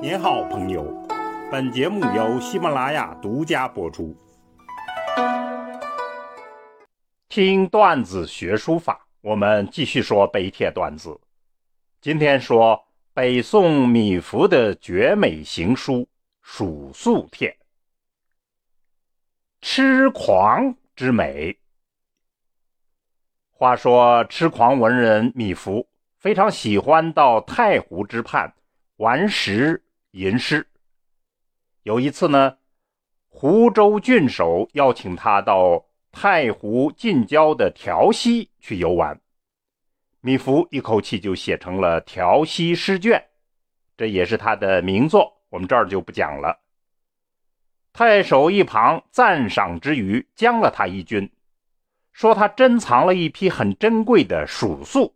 您好，朋友。本节目由喜马拉雅独家播出。听段子学书法，我们继续说碑帖段子。今天说北宋米芾的绝美行书《蜀素帖》，痴狂之美。话说，痴狂文人米芾非常喜欢到太湖之畔玩石吟诗。有一次呢，湖州郡守邀请他到太湖近郊的调溪去游玩，米芾一口气就写成了《调溪诗卷》，这也是他的名作。我们这儿就不讲了。太守一旁赞赏之余，将了他一军。说他珍藏了一批很珍贵的蜀素，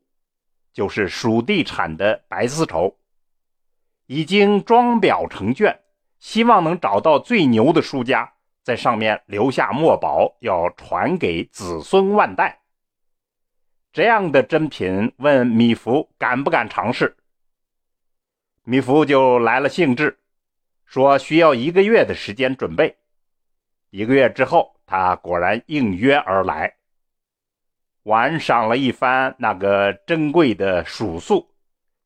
就是蜀地产的白丝绸，已经装裱成卷，希望能找到最牛的书家，在上面留下墨宝，要传给子孙万代。这样的珍品，问米芾敢不敢尝试？米芾就来了兴致，说需要一个月的时间准备。一个月之后，他果然应约而来。玩赏了一番那个珍贵的蜀素，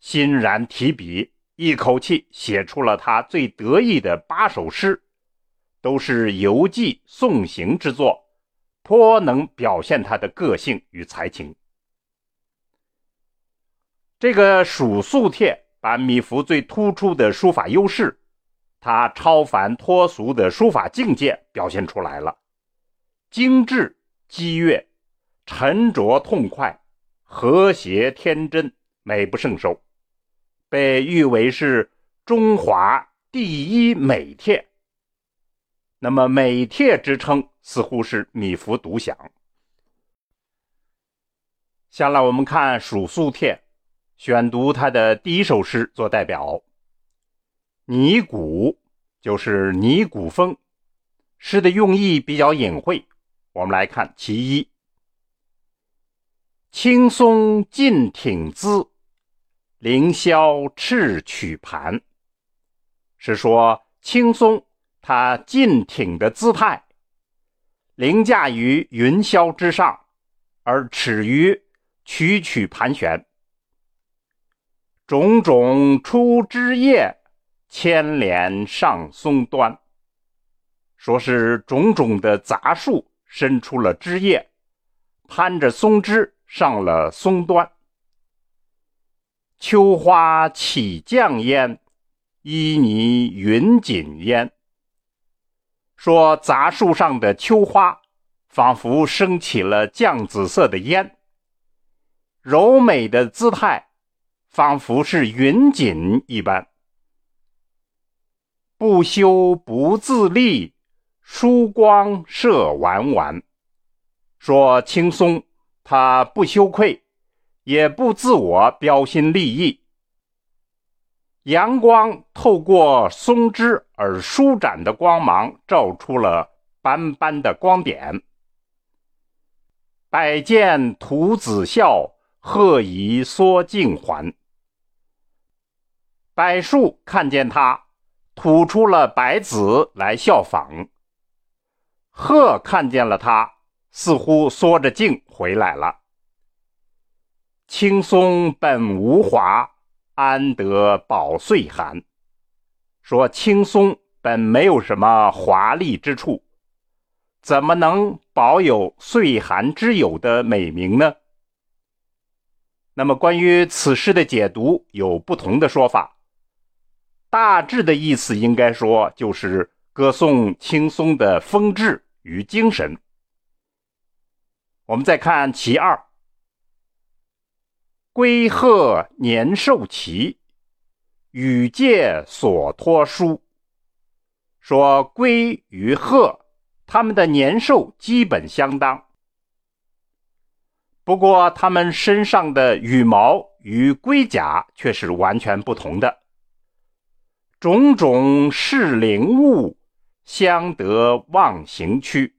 欣然提笔，一口气写出了他最得意的八首诗，都是游记送行之作，颇能表现他的个性与才情。这个《蜀素帖》把米芾最突出的书法优势，他超凡脱俗的书法境界表现出来了，精致激越。沉着痛快，和谐天真，美不胜收，被誉为是中华第一美帖。那么美帖之称似乎是米芾独享。下来我们看《蜀素帖》，选读他的第一首诗做代表。拟古就是拟古风，诗的用意比较隐晦。我们来看其一。青松劲挺姿，凌霄翅曲盘。是说青松它劲挺的姿态，凌驾于云霄之上，而耻于曲曲盘旋。种种出枝叶，牵连上松端。说是种种的杂树伸出了枝叶，攀着松枝。上了松端，秋花起降烟，旖旎云锦烟。说杂树上的秋花，仿佛升起了绛紫色的烟，柔美的姿态，仿佛是云锦一般。不修不自立，疏光射丸丸。说青松。他不羞愧，也不自我标新立异。阳光透过松枝而舒展的光芒，照出了斑斑的光点。百见徒子笑，鹤以缩颈还。柏树看见他，吐出了白子来效仿。鹤看见了他。似乎缩着颈回来了。青松本无华，安得保岁寒？说青松本没有什么华丽之处，怎么能保有岁寒之友的美名呢？那么关于此诗的解读有不同的说法，大致的意思应该说就是歌颂青松的风致与精神。我们再看其二，龟鹤年寿齐，羽介所托书。说龟与鹤，它们的年寿基本相当，不过它们身上的羽毛与龟甲却是完全不同的。种种是灵物，相得忘形躯。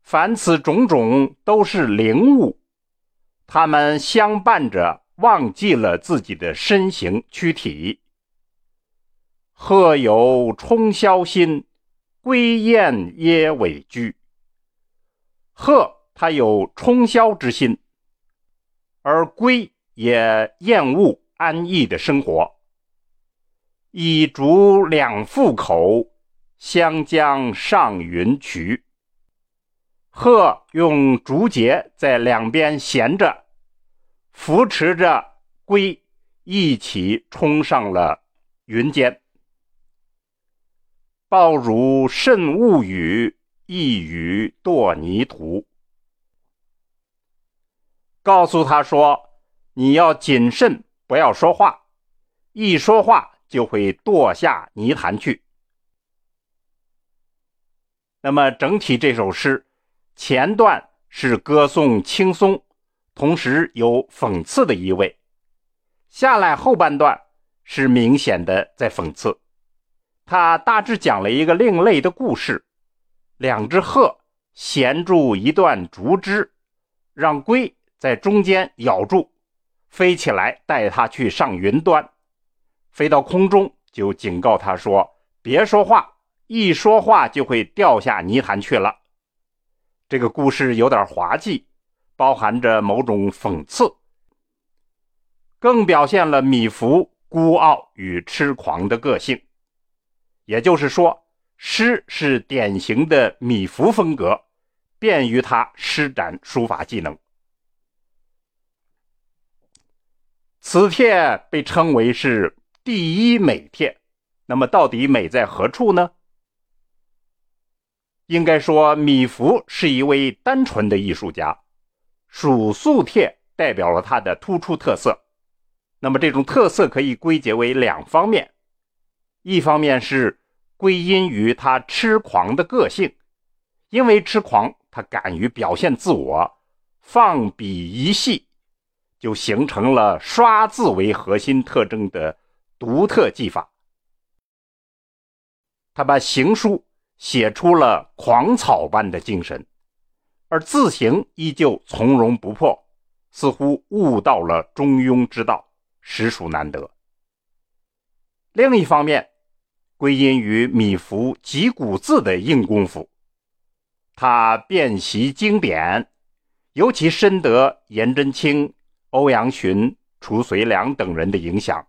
凡此种种都是灵物，他们相伴着，忘记了自己的身形躯体。鹤有冲霄心，归雁耶尾居。鹤它有冲霄之心，而龟也厌恶安逸的生活。以竹两复口，湘江上云渠。鹤用竹节在两边衔着，扶持着龟一起冲上了云间。抱汝慎勿语，一语堕泥土。告诉他说：“你要谨慎，不要说话，一说话。”就会堕下泥潭去。那么，整体这首诗前段是歌颂青松，同时有讽刺的意味；下来后半段是明显的在讽刺。他大致讲了一个另类的故事：两只鹤衔住一段竹枝，让龟在中间咬住，飞起来带它去上云端。飞到空中，就警告他说：“别说话，一说话就会掉下泥潭去了。”这个故事有点滑稽，包含着某种讽刺，更表现了米芾孤傲与痴狂的个性。也就是说，诗是典型的米芾风格，便于他施展书法技能。此帖被称为是。第一美帖，那么到底美在何处呢？应该说，米芾是一位单纯的艺术家，蜀素帖代表了他的突出特色。那么这种特色可以归结为两方面：一方面是归因于他痴狂的个性，因为痴狂，他敢于表现自我，放笔一戏，就形成了刷字为核心特征的。独特技法，他把行书写出了狂草般的精神，而字形依旧从容不迫，似乎悟到了中庸之道，实属难得。另一方面，归因于米芾几股字的硬功夫，他遍习经典，尤其深得颜真卿、欧阳询、褚遂良等人的影响。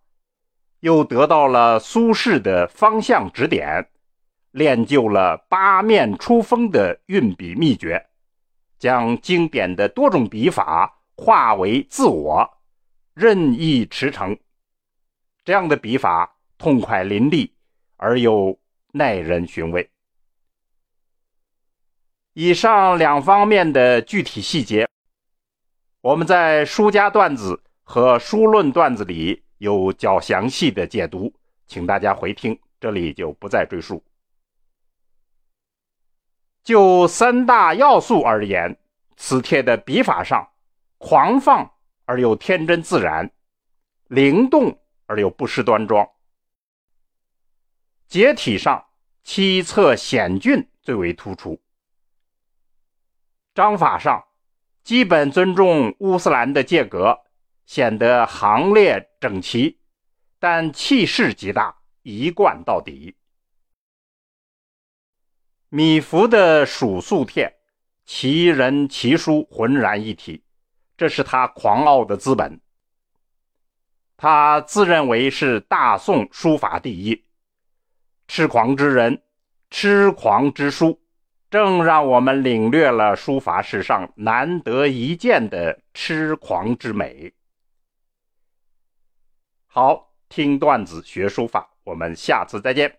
又得到了苏轼的方向指点，练就了八面出锋的运笔秘诀，将经典的多种笔法化为自我，任意驰骋。这样的笔法痛快淋漓而又耐人寻味。以上两方面的具体细节，我们在书家段子和书论段子里。有较详细的解读，请大家回听，这里就不再赘述。就三大要素而言，此帖的笔法上狂放而又天真自然，灵动而又不失端庄；结体上凄恻险峻最为突出；章法上基本尊重乌斯兰的界格。显得行列整齐，但气势极大，一贯到底。米芾的蜀素帖，奇人奇书浑然一体，这是他狂傲的资本。他自认为是大宋书法第一，痴狂之人，痴狂之书，正让我们领略了书法史上难得一见的痴狂之美。好，听段子学书法，我们下次再见。